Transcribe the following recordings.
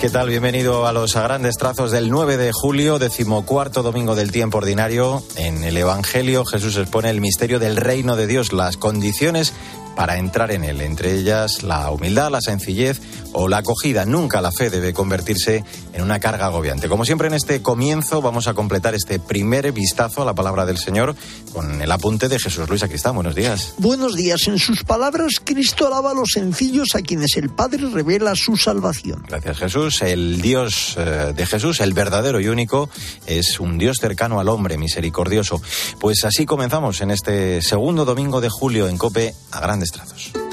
¿Qué tal? Bienvenido a los grandes trazos del 9 de julio, decimocuarto domingo del tiempo ordinario. En el Evangelio Jesús expone el misterio del reino de Dios, las condiciones para entrar en él, entre ellas la humildad, la sencillez o la acogida. Nunca la fe debe convertirse en una carga agobiante. Como siempre en este comienzo vamos a completar este primer vistazo a la palabra del Señor con el apunte de Jesús Luis Aquistán. Buenos días. Buenos días. En sus palabras, Cristo alaba a los sencillos a quienes el Padre revela su salvación. Gracias Jesús. El Dios eh, de Jesús, el verdadero y único, es un Dios cercano al hombre, misericordioso. Pues así comenzamos en este segundo domingo de julio en Cope a grandes trazos.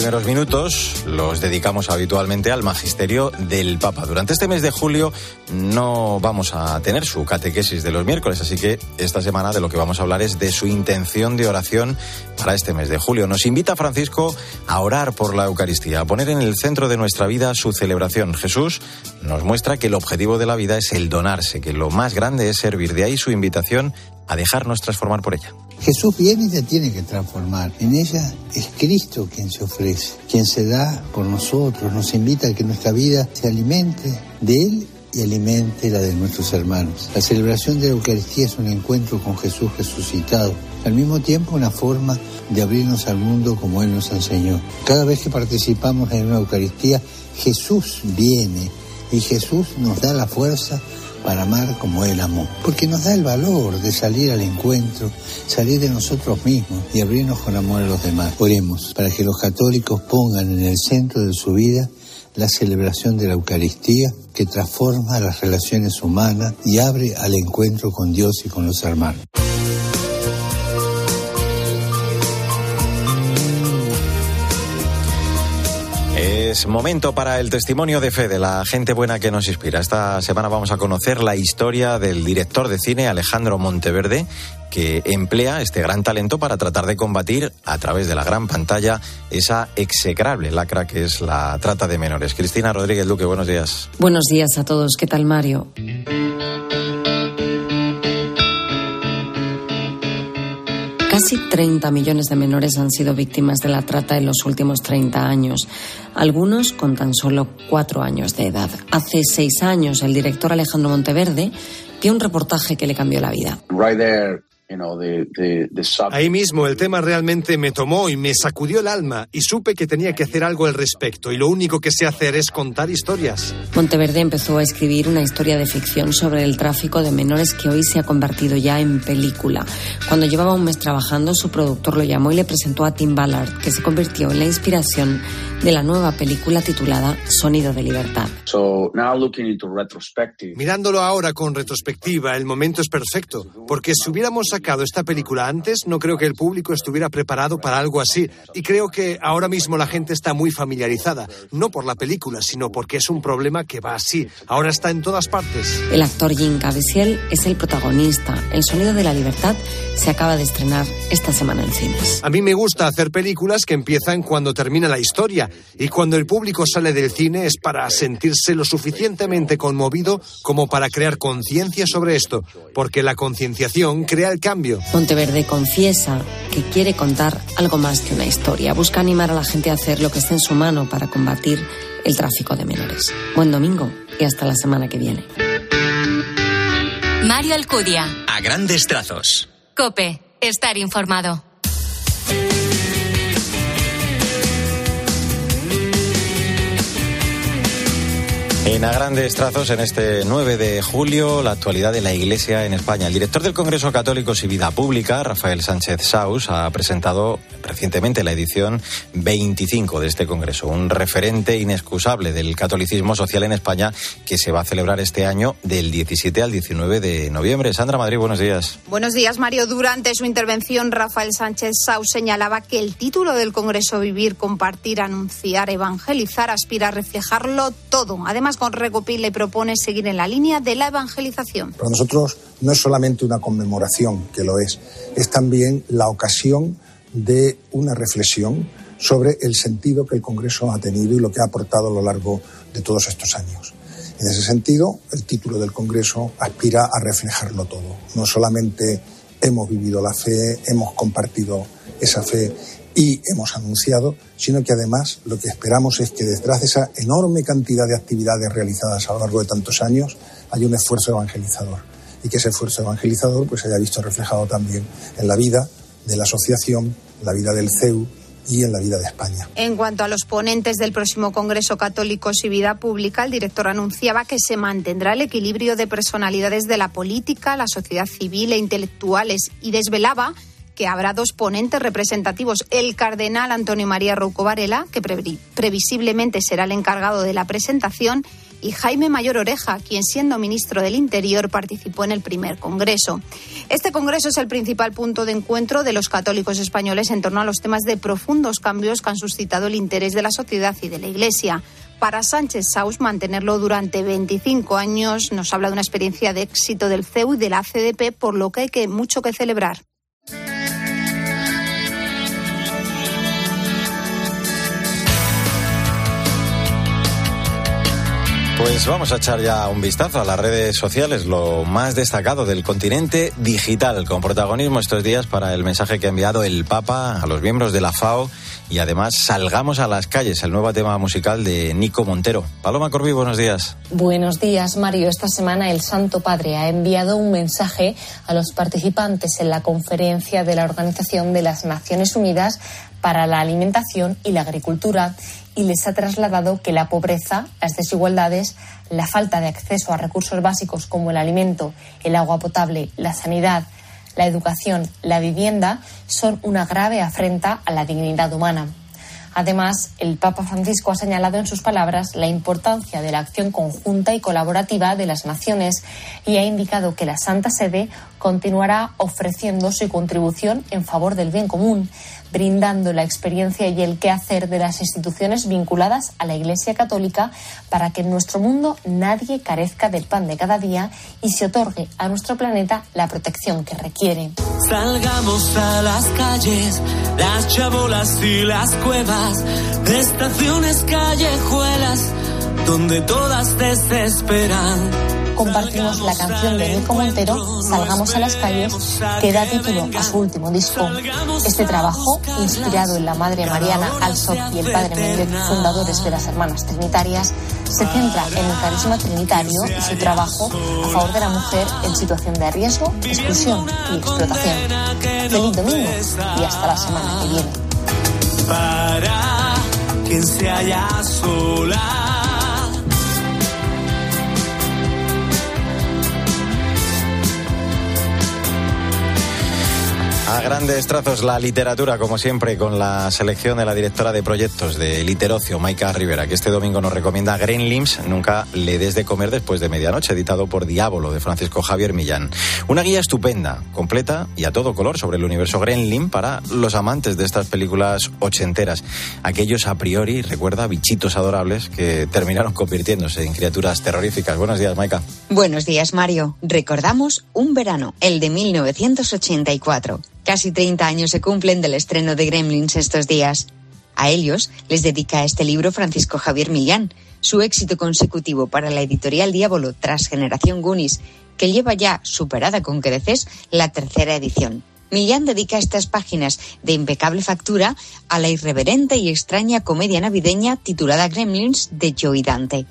Primeros minutos los dedicamos habitualmente al magisterio del Papa. Durante este mes de julio no vamos a tener su catequesis de los miércoles, así que esta semana de lo que vamos a hablar es de su intención de oración para este mes de julio. Nos invita Francisco a orar por la Eucaristía, a poner en el centro de nuestra vida su celebración. Jesús nos muestra que el objetivo de la vida es el donarse, que lo más grande es servir. De ahí su invitación a dejarnos transformar por ella. Jesús viene y te tiene que transformar. En ella es Cristo quien se ofrece, quien se da por nosotros, nos invita a que nuestra vida se alimente de Él y alimente la de nuestros hermanos. La celebración de la Eucaristía es un encuentro con Jesús resucitado, al mismo tiempo una forma de abrirnos al mundo como Él nos enseñó. Cada vez que participamos en una Eucaristía, Jesús viene y Jesús nos da la fuerza para amar como Él amó. Porque nos da el valor de salir al encuentro, salir de nosotros mismos y abrirnos con amor a los demás. Oremos para que los católicos pongan en el centro de su vida la celebración de la Eucaristía que transforma las relaciones humanas y abre al encuentro con Dios y con los hermanos. Es momento para el testimonio de fe de la gente buena que nos inspira. Esta semana vamos a conocer la historia del director de cine Alejandro Monteverde, que emplea este gran talento para tratar de combatir a través de la gran pantalla esa execrable lacra que es la trata de menores. Cristina Rodríguez Duque, buenos días. Buenos días a todos. ¿Qué tal, Mario? Casi 30 millones de menores han sido víctimas de la trata en los últimos 30 años, algunos con tan solo cuatro años de edad. Hace seis años, el director Alejandro Monteverde vio un reportaje que le cambió la vida. Ahí mismo el tema realmente me tomó y me sacudió el alma y supe que tenía que hacer algo al respecto y lo único que sé hacer es contar historias. Monteverde empezó a escribir una historia de ficción sobre el tráfico de menores que hoy se ha convertido ya en película. Cuando llevaba un mes trabajando, su productor lo llamó y le presentó a Tim Ballard, que se convirtió en la inspiración de la nueva película titulada Sonido de Libertad. Mirándolo ahora con retrospectiva, el momento es perfecto, porque si hubiéramos sacado esta película antes, no creo que el público estuviera preparado para algo así. Y creo que ahora mismo la gente está muy familiarizada, no por la película, sino porque es un problema que va así. Ahora está en todas partes. El actor Jim Caviezel es el protagonista. El Sonido de la Libertad se acaba de estrenar esta semana en cines. A mí me gusta hacer películas que empiezan cuando termina la historia y cuando el público sale del cine es para sentirse lo suficientemente conmovido como para crear conciencia sobre esto, porque la concienciación crea el cambio. Monteverde confiesa que quiere contar algo más que una historia. Busca animar a la gente a hacer lo que esté en su mano para combatir el tráfico de menores. Buen domingo y hasta la semana que viene. Mario Alcudia. A grandes trazos. Cope. Estar informado. En a grandes trazos, en este 9 de julio, la actualidad de la Iglesia en España. El director del Congreso Católico y Vida Pública, Rafael Sánchez Saus, ha presentado recientemente la edición 25 de este Congreso, un referente inexcusable del catolicismo social en España que se va a celebrar este año del 17 al 19 de noviembre. Sandra Madrid, buenos días. Buenos días, Mario. Durante su intervención, Rafael Sánchez Saus señalaba que el título del Congreso Vivir, Compartir, Anunciar, Evangelizar aspira a reflejarlo todo. Además, con Recopil le propone seguir en la línea de la evangelización. Para nosotros no es solamente una conmemoración, que lo es, es también la ocasión de una reflexión sobre el sentido que el Congreso ha tenido y lo que ha aportado a lo largo de todos estos años. En ese sentido, el título del Congreso aspira a reflejarlo todo, no solamente hemos vivido la fe, hemos compartido esa fe y hemos anunciado, sino que además lo que esperamos es que detrás de esa enorme cantidad de actividades realizadas a lo largo de tantos años haya un esfuerzo evangelizador y que ese esfuerzo evangelizador pues haya visto reflejado también en la vida de la asociación, la vida del CEU y en la vida de España. En cuanto a los ponentes del próximo Congreso Católicos y Vida Pública, el director anunciaba que se mantendrá el equilibrio de personalidades de la política, la sociedad civil e intelectuales y desvelaba que habrá dos ponentes representativos, el cardenal Antonio María Rouco Varela, que previsiblemente será el encargado de la presentación, y Jaime Mayor Oreja, quien siendo ministro del Interior participó en el primer Congreso. Este Congreso es el principal punto de encuentro de los católicos españoles en torno a los temas de profundos cambios que han suscitado el interés de la sociedad y de la Iglesia. Para Sánchez Saus, mantenerlo durante 25 años nos habla de una experiencia de éxito del CEU y de la CDP, por lo que hay que, mucho que celebrar. Pues vamos a echar ya un vistazo a las redes sociales, lo más destacado del continente digital, con protagonismo estos días para el mensaje que ha enviado el Papa a los miembros de la FAO y además Salgamos a las calles, el nuevo tema musical de Nico Montero. Paloma Corbi, buenos días. Buenos días, Mario. Esta semana el Santo Padre ha enviado un mensaje a los participantes en la conferencia de la Organización de las Naciones Unidas para la Alimentación y la Agricultura y les ha trasladado que la pobreza, las desigualdades, la falta de acceso a recursos básicos como el alimento, el agua potable, la sanidad, la educación, la vivienda, son una grave afrenta a la dignidad humana. Además, el Papa Francisco ha señalado en sus palabras la importancia de la acción conjunta y colaborativa de las naciones y ha indicado que la Santa Sede continuará ofreciendo su contribución en favor del bien común, brindando la experiencia y el quehacer de las instituciones vinculadas a la Iglesia Católica para que en nuestro mundo nadie carezca del pan de cada día y se otorgue a nuestro planeta la protección que requiere. Salgamos a las calles, las chabolas y las cuevas, estaciones callejuelas, donde todas desesperan compartimos la canción de Nico Montero, Salgamos a las calles, que da título a su último disco. Este trabajo, inspirado en la madre Mariana Alsop y el padre Mendez, fundadores de las Hermanas Trinitarias, se centra en el carisma trinitario y su trabajo a favor de la mujer en situación de riesgo, exclusión y explotación. Feliz domingo y hasta la semana que viene. Para quien se haya sola A grandes trazos la literatura, como siempre, con la selección de la directora de proyectos de Literocio, Maika Rivera, que este domingo nos recomienda Limbs, Nunca le des de comer después de medianoche, editado por Diablo, de Francisco Javier Millán. Una guía estupenda, completa y a todo color sobre el universo Gremlin para los amantes de estas películas ochenteras. Aquellos a priori, recuerda, bichitos adorables que terminaron convirtiéndose en criaturas terroríficas. Buenos días, Maika. Buenos días, Mario. Recordamos un verano, el de 1984. Casi 30 años se cumplen del estreno de Gremlins estos días. A ellos les dedica este libro Francisco Javier Millán, su éxito consecutivo para la editorial Diablo tras Generación Gunis, que lleva ya, superada con creces, la tercera edición. Millán dedica estas páginas de impecable factura a la irreverente y extraña comedia navideña titulada Gremlins de Joey Dante.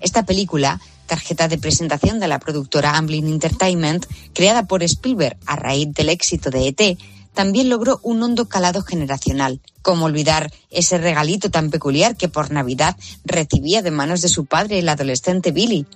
Esta película tarjeta de presentación de la productora Amblin Entertainment, creada por Spielberg a raíz del éxito de ET, también logró un hondo calado generacional. ¿Cómo olvidar ese regalito tan peculiar que por Navidad recibía de manos de su padre el adolescente Billy?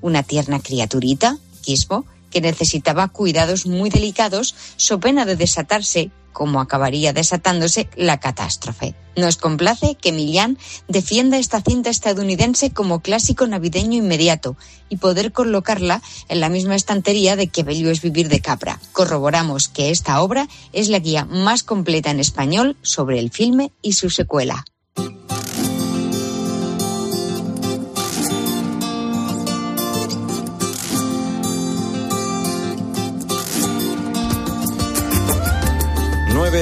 Una tierna criaturita, Quismo, que necesitaba cuidados muy delicados, so pena de desatarse cómo acabaría desatándose la catástrofe. Nos complace que Millán defienda esta cinta estadounidense como clásico navideño inmediato y poder colocarla en la misma estantería de Que bello es vivir de Capra. Corroboramos que esta obra es la guía más completa en español sobre el filme y su secuela.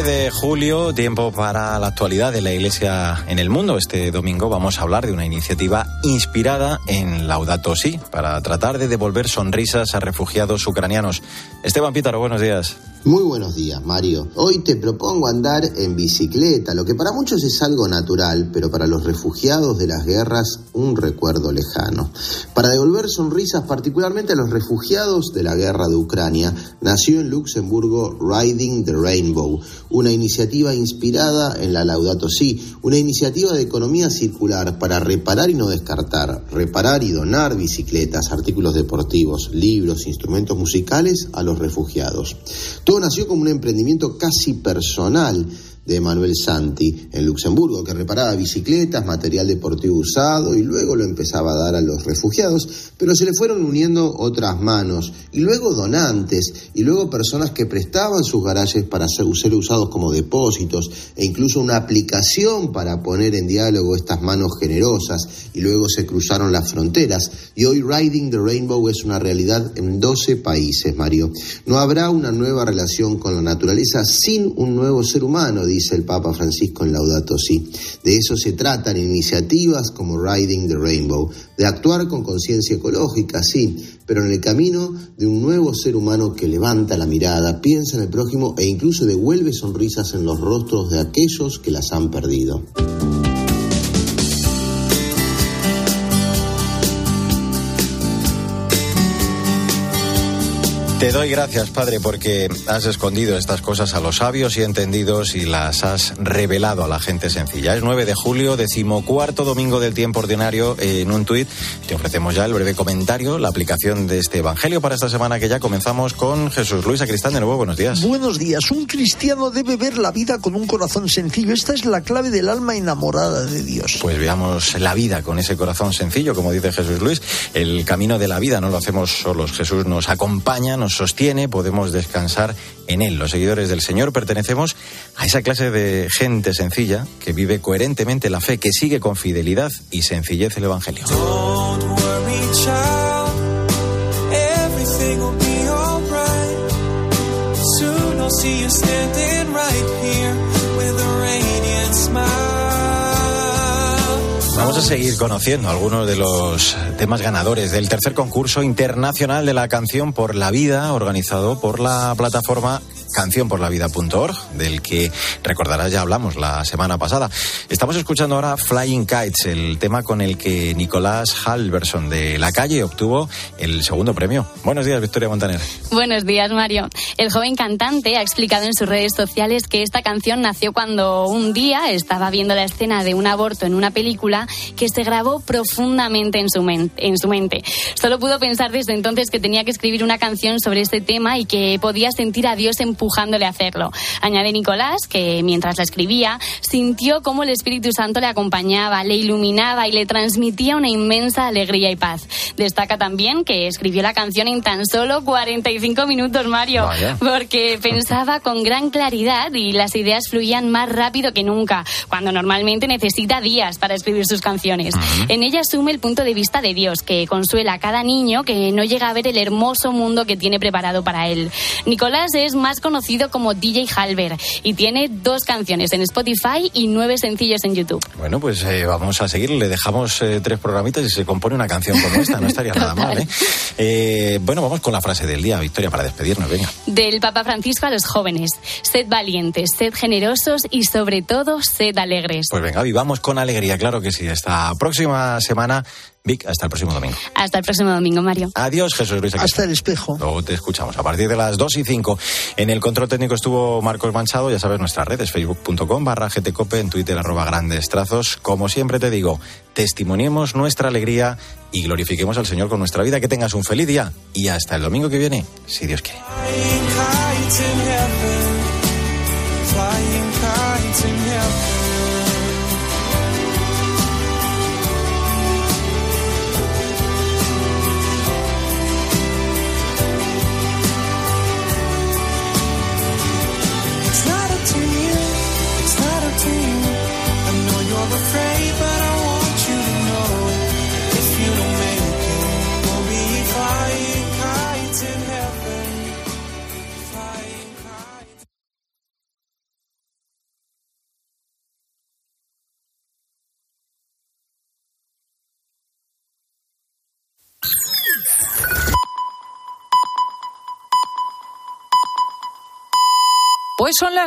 De julio, tiempo para la actualidad de la Iglesia en el mundo. Este domingo vamos a hablar de una iniciativa inspirada en Laudato Si, para tratar de devolver sonrisas a refugiados ucranianos. Esteban Pítaro, buenos días. Muy buenos días, Mario. Hoy te propongo andar en bicicleta, lo que para muchos es algo natural, pero para los refugiados de las guerras un recuerdo lejano. Para devolver sonrisas particularmente a los refugiados de la guerra de Ucrania, nació en Luxemburgo Riding the Rainbow, una iniciativa inspirada en la Laudato Si, una iniciativa de economía circular para reparar y no descartar, reparar y donar bicicletas, artículos deportivos, libros, instrumentos musicales a los refugiados nació como un emprendimiento casi personal de Manuel Santi en Luxemburgo, que reparaba bicicletas, material deportivo usado y luego lo empezaba a dar a los refugiados, pero se le fueron uniendo otras manos y luego donantes y luego personas que prestaban sus garajes para ser, usados como depósitos e incluso una aplicación para poner en diálogo estas manos generosas y luego se cruzaron las fronteras y hoy Riding the Rainbow es una realidad en 12 países, Mario. No habrá una nueva relación con la naturaleza sin un nuevo ser humano, dice el Papa Francisco en Laudato Si. De eso se tratan iniciativas como Riding the Rainbow, de actuar con conciencia ecológica, sí, pero en el camino de un nuevo ser humano que levanta la mirada, piensa en el prójimo e incluso devuelve sonrisas en los rostros de aquellos que las han perdido. Te doy gracias, Padre, porque has escondido estas cosas a los sabios y entendidos y las has revelado a la gente sencilla. Es 9 de julio, decimocuarto domingo del tiempo ordinario. En un tuit te ofrecemos ya el breve comentario, la aplicación de este evangelio para esta semana que ya comenzamos con Jesús Luis Acristán. De nuevo, buenos días. Buenos días. Un cristiano debe ver la vida con un corazón sencillo. Esta es la clave del alma enamorada de Dios. Pues veamos la vida con ese corazón sencillo, como dice Jesús Luis. El camino de la vida no lo hacemos solos. Jesús nos acompaña, nos sostiene, podemos descansar en él. Los seguidores del Señor pertenecemos a esa clase de gente sencilla que vive coherentemente la fe, que sigue con fidelidad y sencillez el Evangelio. Seguir conociendo algunos de los temas ganadores del tercer concurso internacional de la canción por la vida organizado por la plataforma canciónporlavida.org, del que recordarás ya hablamos la semana pasada. Estamos escuchando ahora Flying Kites, el tema con el que Nicolás Halverson de La Calle obtuvo el segundo premio. Buenos días, Victoria Montaner. Buenos días, Mario. El joven cantante ha explicado en sus redes sociales que esta canción nació cuando un día estaba viendo la escena de un aborto en una película que se grabó profundamente en su, en su mente. Solo pudo pensar desde entonces que tenía que escribir una canción sobre este tema y que podía sentir a Dios en empujándole a hacerlo. Añade Nicolás que mientras la escribía sintió cómo el Espíritu Santo le acompañaba, le iluminaba y le transmitía una inmensa alegría y paz. Destaca también que escribió la canción en tan solo 45 minutos, Mario, porque pensaba con gran claridad y las ideas fluían más rápido que nunca, cuando normalmente necesita días para escribir sus canciones. En ella asume el punto de vista de Dios, que consuela a cada niño que no llega a ver el hermoso mundo que tiene preparado para él. Nicolás es más conocido como DJ Halber y tiene dos canciones en Spotify y nueve sencillos en YouTube. Bueno, pues eh, vamos a seguir. Le dejamos eh, tres programitas y se compone una canción como esta. No estaría nada mal, ¿eh? ¿eh? Bueno, vamos con la frase del día, Victoria, para despedirnos. Venga. Del Papa Francisco a los jóvenes. Sed valientes, sed generosos y sobre todo sed alegres. Pues venga, vivamos con alegría, claro que sí. Esta próxima semana Vic, hasta el próximo domingo. Hasta el próximo domingo, Mario. Adiós, Jesús Luis. Hasta el espejo. Luego te escuchamos a partir de las 2 y 5. En el control técnico estuvo Marcos Manchado, ya sabes, nuestras redes, facebook.com barra gtcope, en Twitter arroba grandes trazos. Como siempre te digo, testimoniemos nuestra alegría y glorifiquemos al Señor con nuestra vida. Que tengas un feliz día y hasta el domingo que viene, si Dios quiere. Pues son las